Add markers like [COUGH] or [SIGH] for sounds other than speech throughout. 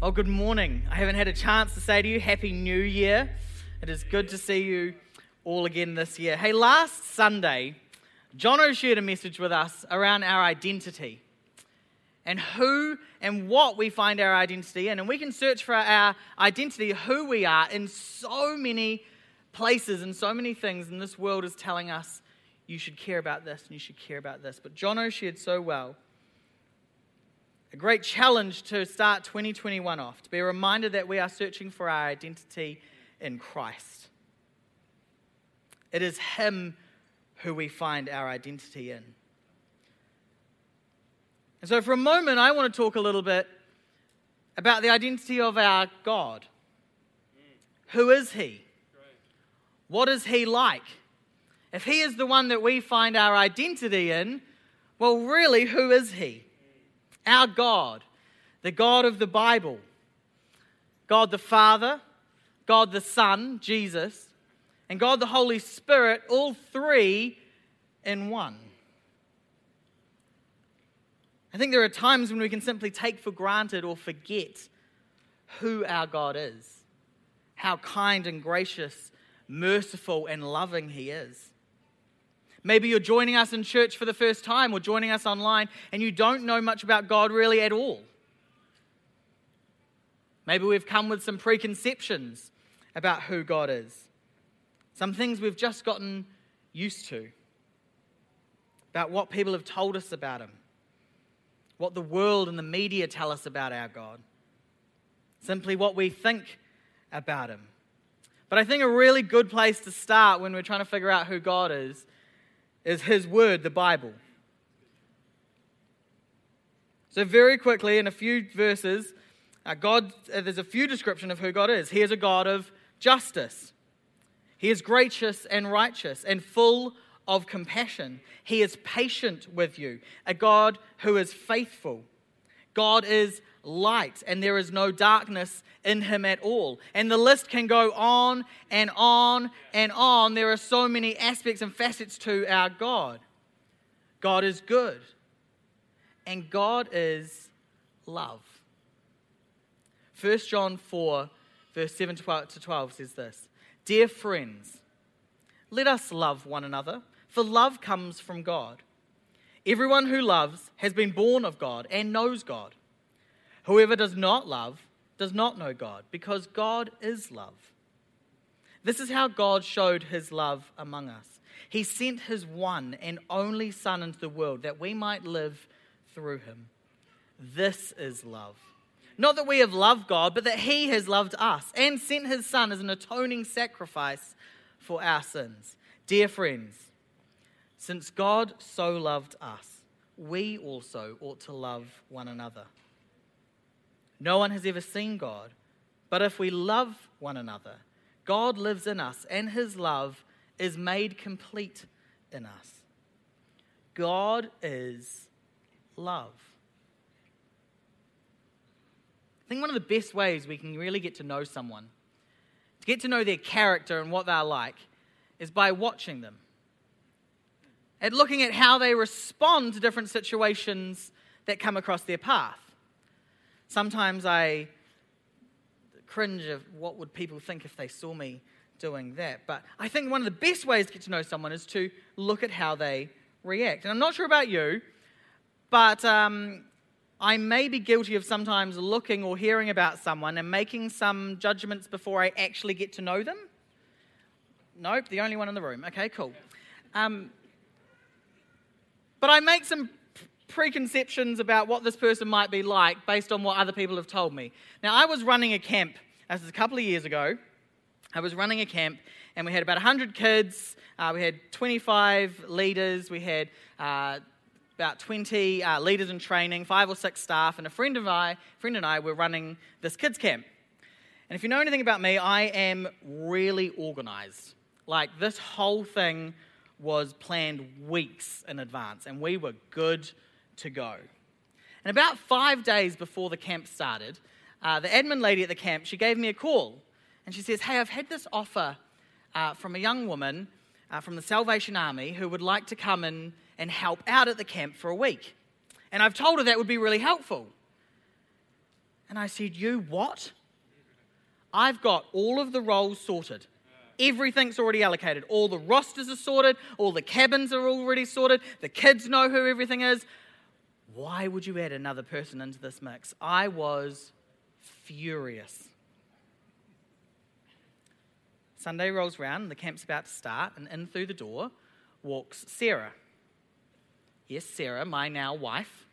Oh, good morning. I haven't had a chance to say to you, Happy New Year. It is good to see you all again this year. Hey, last Sunday, Jono shared a message with us around our identity and who and what we find our identity in. And we can search for our identity, who we are, in so many places and so many things. And this world is telling us you should care about this and you should care about this. But Jono shared so well a great challenge to start 2021 off, to be reminded that we are searching for our identity in Christ. It is Him who we find our identity in. And so, for a moment, I want to talk a little bit about the identity of our God. Who is He? What is He like? If He is the one that we find our identity in, well, really, who is He? Our God, the God of the Bible, God the Father, God the Son, Jesus, and God the Holy Spirit, all three in one. I think there are times when we can simply take for granted or forget who our God is, how kind and gracious, merciful and loving He is. Maybe you're joining us in church for the first time or joining us online and you don't know much about God really at all. Maybe we've come with some preconceptions about who God is, some things we've just gotten used to, about what people have told us about Him, what the world and the media tell us about our God, simply what we think about Him. But I think a really good place to start when we're trying to figure out who God is is His Word, the Bible. So, very quickly, in a few verses, uh, God, uh, there's a few description of who God is. He is a God of justice. He is gracious and righteous and full of compassion. He is patient with you, a God who is faithful. God is light, and there is no darkness in him at all. And the list can go on and on and on. There are so many aspects and facets to our God. God is good, and God is love. 1 John 4, verse 7 to 12 says this Dear friends, let us love one another, for love comes from God. Everyone who loves has been born of God and knows God. Whoever does not love does not know God, because God is love. This is how God showed his love among us. He sent his one and only Son into the world that we might live through him. This is love. Not that we have loved God, but that he has loved us and sent his Son as an atoning sacrifice for our sins. Dear friends, since God so loved us, we also ought to love one another. No one has ever seen God. But if we love one another, God lives in us, and his love is made complete in us. God is love. I think one of the best ways we can really get to know someone, to get to know their character and what they're like, is by watching them. At looking at how they respond to different situations that come across their path. Sometimes I cringe of what would people think if they saw me doing that. But I think one of the best ways to get to know someone is to look at how they react. And I'm not sure about you, but um, I may be guilty of sometimes looking or hearing about someone and making some judgments before I actually get to know them. Nope, the only one in the room. Okay, cool. Um, but I make some preconceptions about what this person might be like based on what other people have told me. Now, I was running a camp, this was a couple of years ago. I was running a camp, and we had about 100 kids. Uh, we had 25 leaders. We had uh, about 20 uh, leaders in training, five or six staff, and a friend of I, friend and I were running this kids camp. And if you know anything about me, I am really organized. Like this whole thing was planned weeks in advance, and we were good to go. And about five days before the camp started, uh, the admin lady at the camp, she gave me a call. And she says, hey, I've had this offer uh, from a young woman uh, from the Salvation Army who would like to come in and help out at the camp for a week. And I've told her that would be really helpful. And I said, You what? I've got all of the roles sorted. Everything's already allocated. All the rosters are sorted. All the cabins are already sorted. The kids know who everything is. Why would you add another person into this mix? I was furious. Sunday rolls around, the camp's about to start, and in through the door walks Sarah. Yes, Sarah, my now wife.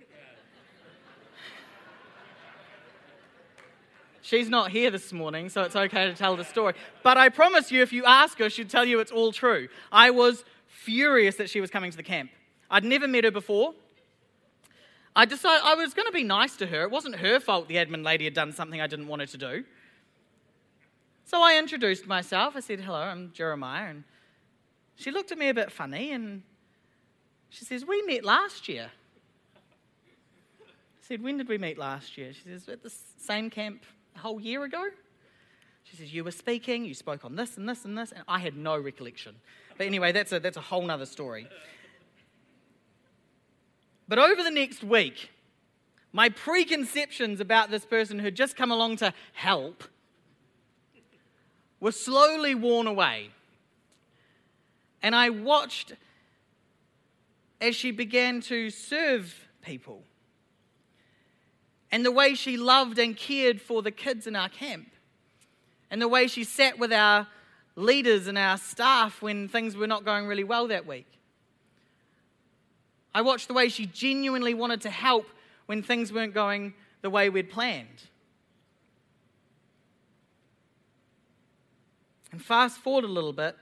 She's not here this morning, so it's okay to tell the story. But I promise you, if you ask her, she'll tell you it's all true. I was furious that she was coming to the camp. I'd never met her before. I decided I was going to be nice to her. It wasn't her fault the admin lady had done something I didn't want her to do. So I introduced myself. I said, Hello, I'm Jeremiah. And she looked at me a bit funny and she says, We met last year. I said, When did we meet last year? She says, At the same camp a whole year ago. She says, You were speaking, you spoke on this and this and this, and I had no recollection. But anyway, that's a, that's a whole nother story. But over the next week, my preconceptions about this person who'd just come along to help were slowly worn away. And I watched as she began to serve people and the way she loved and cared for the kids in our camp, and the way she sat with our leaders and our staff when things were not going really well that week. I watched the way she genuinely wanted to help when things weren't going the way we'd planned. And fast forward a little bit,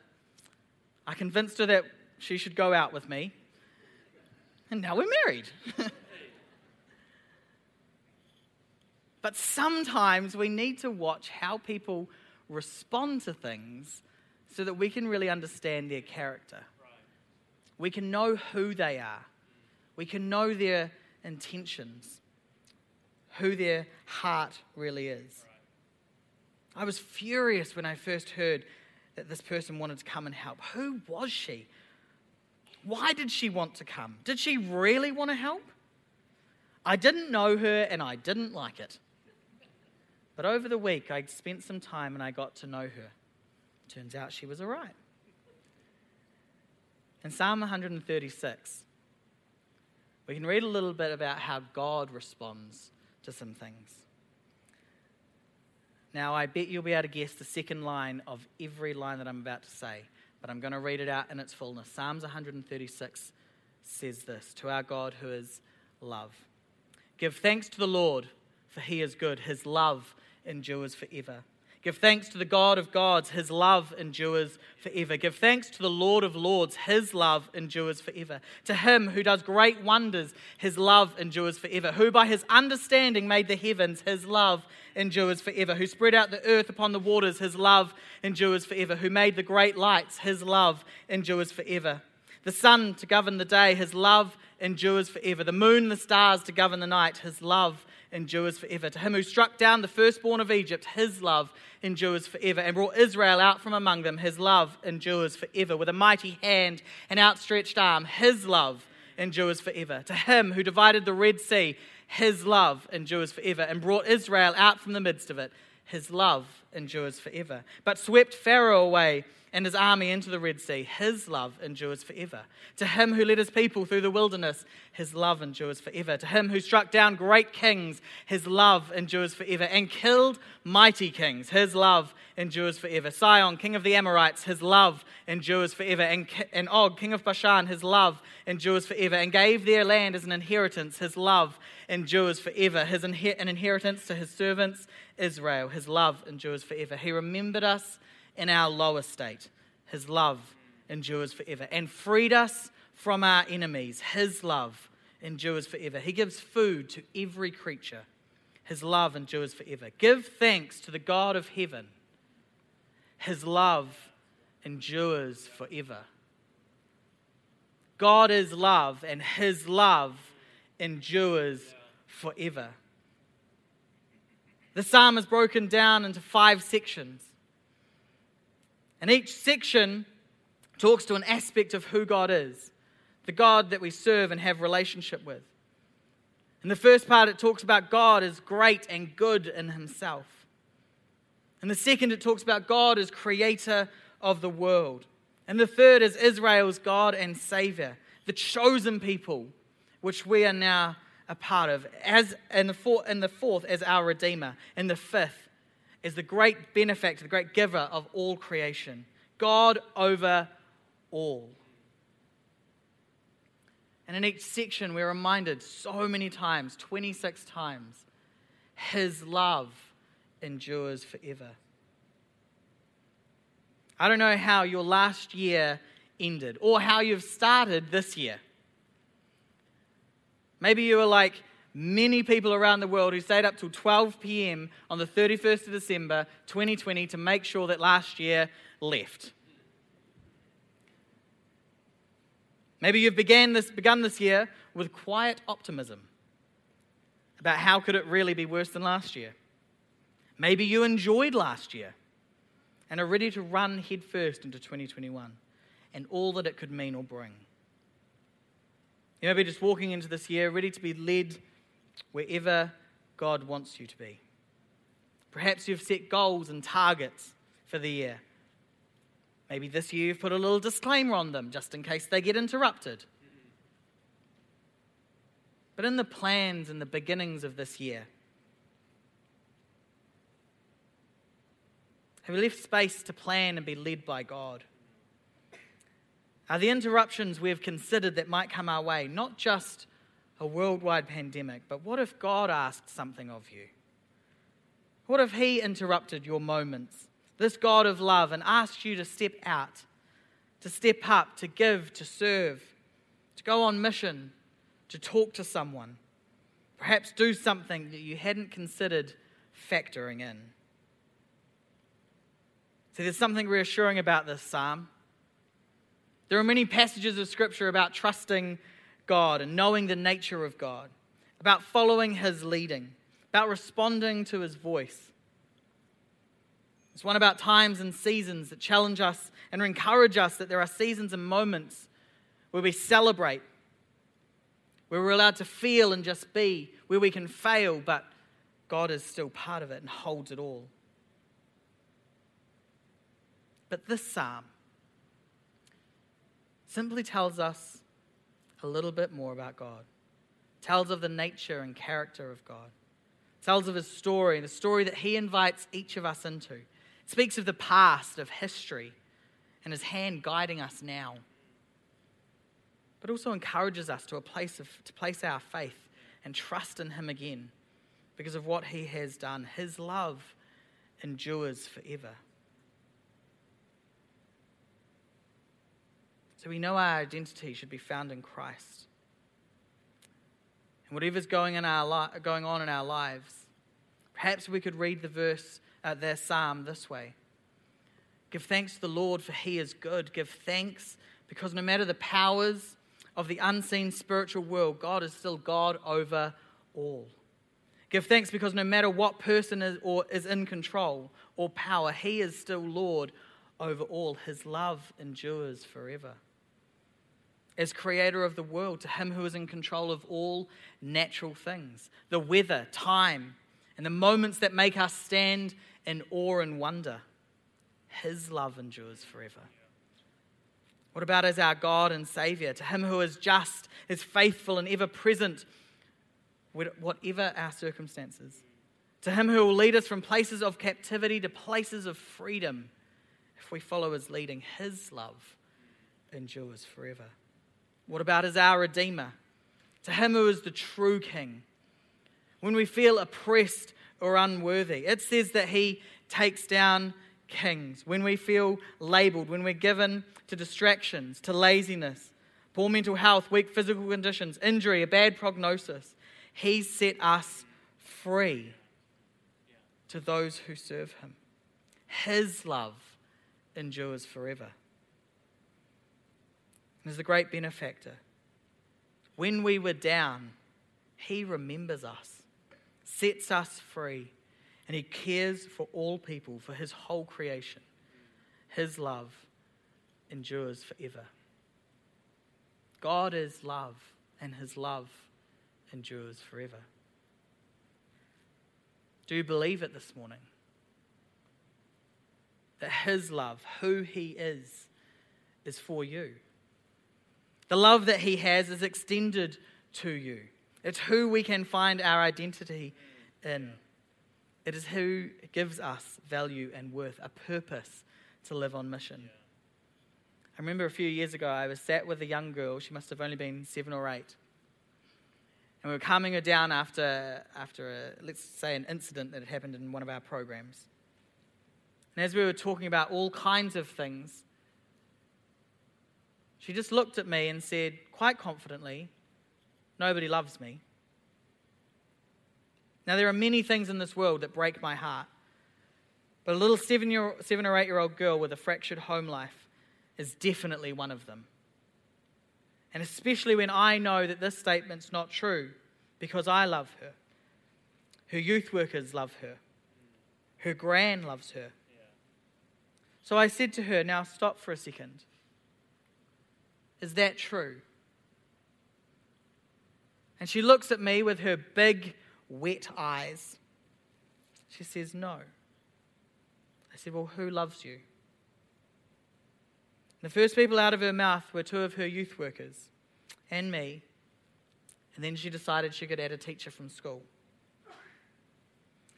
I convinced her that she should go out with me, and now we're married. [LAUGHS] But sometimes we need to watch how people respond to things so that we can really understand their character. We can know who they are, we can know their intentions, who their heart really is. I was furious when I first heard that this person wanted to come and help. Who was she? Why did she want to come? Did she really want to help? I didn't know her and I didn't like it. But over the week, I spent some time and I got to know her. Turns out she was all right. In Psalm 136, we can read a little bit about how God responds to some things. Now, I bet you'll be able to guess the second line of every line that I'm about to say, but I'm going to read it out in its fullness. Psalms 136 says this To our God who is love. Give thanks to the Lord, for he is good. His love endures forever. Give thanks to the God of gods, his love endures forever. Give thanks to the Lord of lords, his love endures forever. To him who does great wonders, his love endures forever. Who by his understanding made the heavens, his love endures forever. Who spread out the earth upon the waters, his love endures forever. Who made the great lights, his love endures forever. The sun to govern the day, his love endures forever. The moon the stars to govern the night, his love endures forever. To him who struck down the firstborn of Egypt, his love endures forever, and brought Israel out from among them, his love endures forever. With a mighty hand and outstretched arm, his love endures forever. To him who divided the Red Sea, his love endures forever, and brought Israel out from the midst of it, his love endures forever. But swept Pharaoh away and his army into the Red Sea. His love endures forever. To him who led his people through the wilderness, his love endures forever. To him who struck down great kings, his love endures forever. And killed mighty kings, his love endures forever. Sihon, king of the Amorites, his love endures forever. And, and Og, king of Bashan, his love endures forever. And gave their land as an inheritance, his love endures forever. His inher- an inheritance to his servants Israel, his love endures forever. He remembered us in our lower state. His love endures forever. And freed us from our enemies. His love endures forever. He gives food to every creature. His love endures forever. Give thanks to the God of heaven. His love endures forever. God is love, and His love endures forever. The psalm is broken down into five sections. And each section talks to an aspect of who God is, the God that we serve and have relationship with. In the first part, it talks about God as great and good in himself. In the second, it talks about God as creator of the world. And the third is Israel's God and Savior, the chosen people, which we are now a part of. As in the, fourth, in the fourth, as our Redeemer. And the fifth is the great benefactor, the great giver of all creation. God over all. And in each section, we're reminded so many times 26 times His love endures forever. I don't know how your last year ended or how you've started this year. Maybe you were like many people around the world who stayed up till 12 p.m. on the 31st of December 2020 to make sure that last year left. Maybe you've began this, begun this year with quiet optimism about how could it really be worse than last year. Maybe you enjoyed last year and are ready to run headfirst into 2021 and all that it could mean or bring. You may be just walking into this year ready to be led wherever God wants you to be. Perhaps you've set goals and targets for the year Maybe this year you've put a little disclaimer on them just in case they get interrupted. But in the plans and the beginnings of this year, have you left space to plan and be led by God? Are the interruptions we have considered that might come our way not just a worldwide pandemic, but what if God asked something of you? What if He interrupted your moments? this God of love, and asked you to step out, to step up, to give, to serve, to go on mission, to talk to someone, perhaps do something that you hadn't considered factoring in. See, there's something reassuring about this psalm. There are many passages of Scripture about trusting God and knowing the nature of God, about following His leading, about responding to His voice. It's one about times and seasons that challenge us and encourage us that there are seasons and moments where we celebrate, where we're allowed to feel and just be, where we can fail, but God is still part of it and holds it all. But this psalm simply tells us a little bit more about God, tells of the nature and character of God, tells of his story, the story that he invites each of us into it speaks of the past, of history, and his hand guiding us now. But also encourages us to a place of to place our faith and trust in him again because of what he has done. His love endures forever. So we know our identity should be found in Christ. And whatever's going, in our li- going on in our lives, perhaps we could read the verse uh, their psalm this way Give thanks to the Lord, for he is good. Give thanks because no matter the powers of the unseen spiritual world, God is still God over all. Give thanks because no matter what person is, or is in control or power, he is still Lord over all. His love endures forever. As creator of the world, to him who is in control of all natural things, the weather, time, and the moments that make us stand in awe and wonder. His love endures forever. What about as our God and Savior? To Him who is just, is faithful, and ever present, whatever our circumstances. To Him who will lead us from places of captivity to places of freedom if we follow His leading. His love endures forever. What about as our Redeemer? To Him who is the true King. When we feel oppressed or unworthy. It says that he takes down kings. When we feel labeled, when we're given to distractions, to laziness, poor mental health, weak physical conditions, injury, a bad prognosis, he set us free to those who serve him. His love endures forever. And as the great benefactor, when we were down, he remembers us sets us free, and He cares for all people, for His whole creation. His love endures forever. God is love, and His love endures forever. Do you believe it this morning? That His love, who He is, is for you. The love that He has is extended to you. It's who we can find our identity in. It is who gives us value and worth, a purpose to live on mission. I remember a few years ago, I was sat with a young girl. She must have only been seven or eight. And we were calming her down after, after a, let's say, an incident that had happened in one of our programs. And as we were talking about all kinds of things, she just looked at me and said, quite confidently, Nobody loves me. Now, there are many things in this world that break my heart. But a little seven, year, seven or eight year old girl with a fractured home life is definitely one of them. And especially when I know that this statement's not true because I love her. Her youth workers love her. Her gran loves her. So I said to her, Now stop for a second. Is that true? And she looks at me with her big, wet eyes. She says, No. I said, Well, who loves you? The first people out of her mouth were two of her youth workers and me. And then she decided she could add a teacher from school.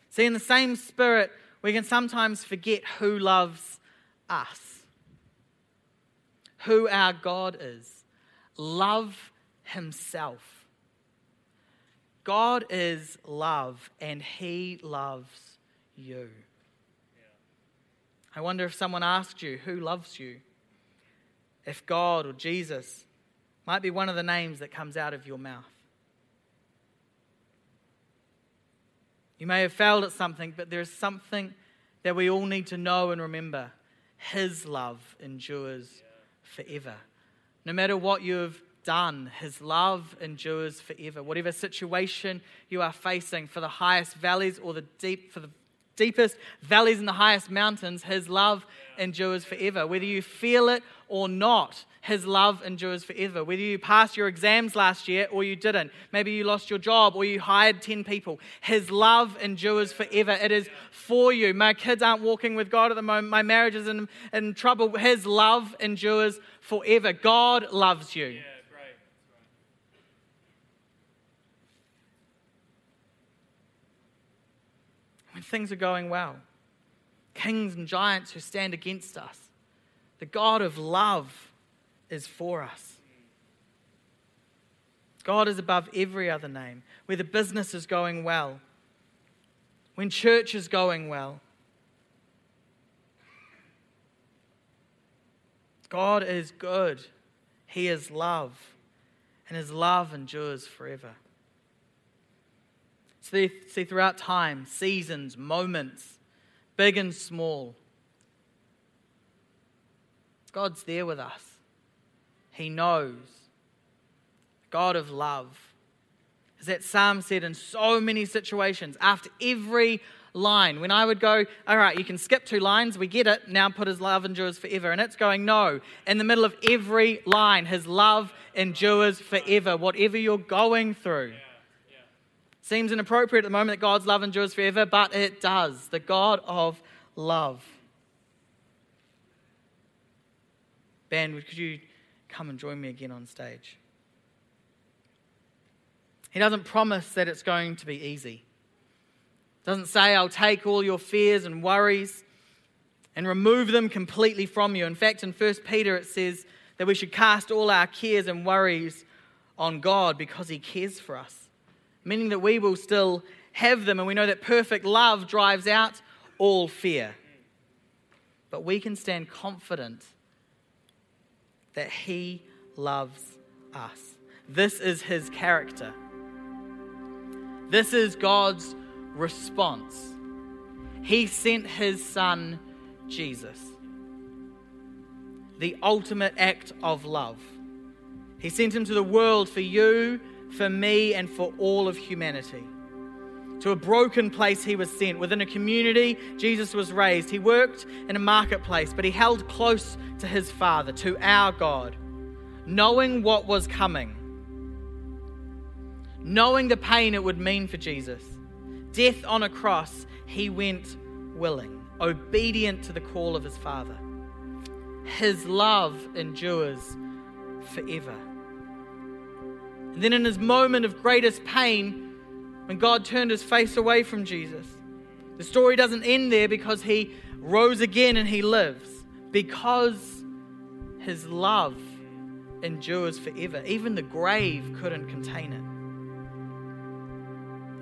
See, in the same spirit, we can sometimes forget who loves us, who our God is. Love Himself. God is love, and He loves you. I wonder if someone asked you, Who loves you? if God or Jesus might be one of the names that comes out of your mouth. You may have failed at something, but there is something that we all need to know and remember. His love endures forever. No matter what you have done, His love endures forever. Whatever situation you are facing, for the highest valleys or the deep, for the deepest valleys and the highest mountains, His love endures forever. Whether you feel it or not, His love endures forever. Whether you passed your exams last year or you didn't, maybe you lost your job or you hired 10 people, His love endures forever. It is for you. My kids aren't walking with God at the moment, my marriage is in, in trouble. His love endures forever. God loves you. when things are going well. Kings and giants who stand against us. The God of love is for us. God is above every other name. Where the business is going well, when church is going well. God is good. He is love, and his love endures forever. See, see throughout time, seasons, moments, big and small, God's there with us. He knows. God of love. As that psalm said in so many situations, after every line, when I would go, All right, you can skip two lines, we get it, now put his love endures forever. And it's going, No. In the middle of every line, his love endures forever, whatever you're going through. Seems inappropriate at the moment that God's love endures forever, but it does. The God of love. Band, could you come and join me again on stage? He doesn't promise that it's going to be easy. Doesn't say, I'll take all your fears and worries and remove them completely from you. In fact, in 1 Peter, it says that we should cast all our cares and worries on God because He cares for us meaning that we will still have them, and we know that perfect love drives out all fear. But we can stand confident that He loves us. This is His character. This is God's response. He sent His Son, Jesus, the ultimate act of love. He sent Him to the world for you for me and for all of humanity. To a broken place he was sent. Within a community, Jesus was raised. He worked in a marketplace, but he held close to his Father, to our God, knowing what was coming. knowing the pain it would mean for Jesus. Death on a cross, he went willing, obedient to the call of his Father. His love endures forever. And then, in his moment of greatest pain, when God turned his face away from Jesus, the story doesn't end there because he rose again and he lives, because his love endures forever. Even the grave couldn't contain it.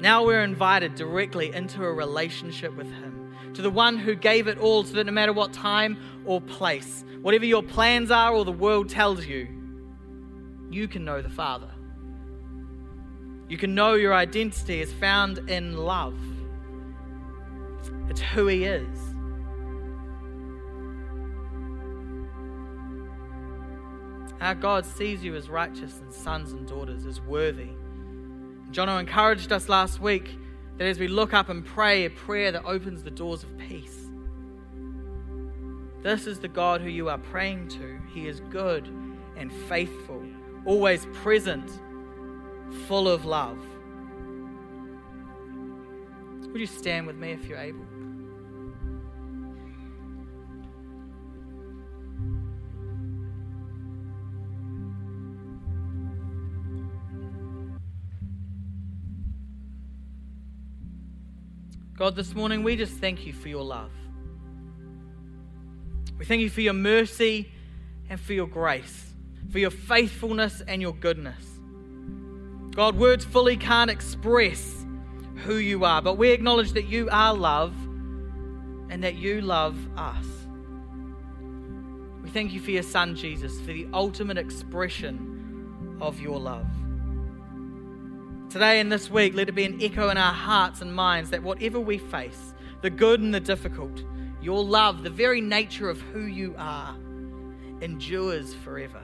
Now we're invited directly into a relationship with him, to the one who gave it all so that no matter what time or place, whatever your plans are or the world tells you, you can know the Father. You can know your identity is found in love. It's who He is. Our God sees you as righteous and sons and daughters, as worthy. Jono encouraged us last week that as we look up and pray a prayer that opens the doors of peace. This is the God who you are praying to. He is good and faithful, always present, full of love. Would you stand with me if you're able? God, this morning we just thank you for your love. We thank you for your mercy and for your grace, for your faithfulness and your goodness. God, words fully can't express who you are, but we acknowledge that you are love and that you love us. We thank you for your Son, Jesus, for the ultimate expression of your love. Today and this week, let it be an echo in our hearts and minds that whatever we face, the good and the difficult, your love, the very nature of who you are, endures forever.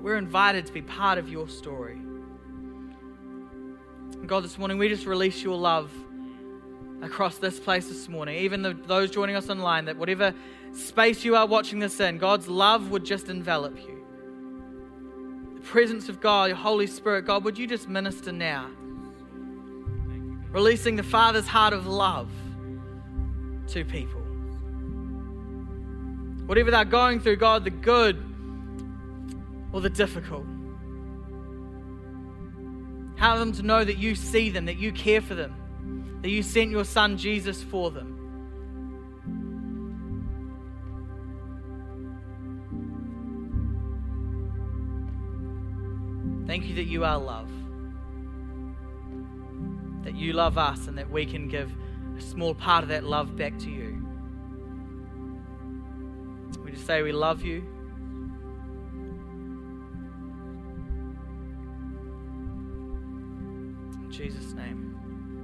That we're invited to be part of your story. And God, this morning we just release your love across this place this morning, even the, those joining us online, that whatever space you are watching this in, God's love would just envelop you the presence of God, your Holy Spirit, God, would you just minister now? Releasing the Father's heart of love to people. Whatever they're going through, God, the good or the difficult. Help them to know that you see them, that you care for them, that you sent your Son Jesus for them. Thank you that you are love. That you love us and that we can give a small part of that love back to you. We just say we love you. Jesus' name.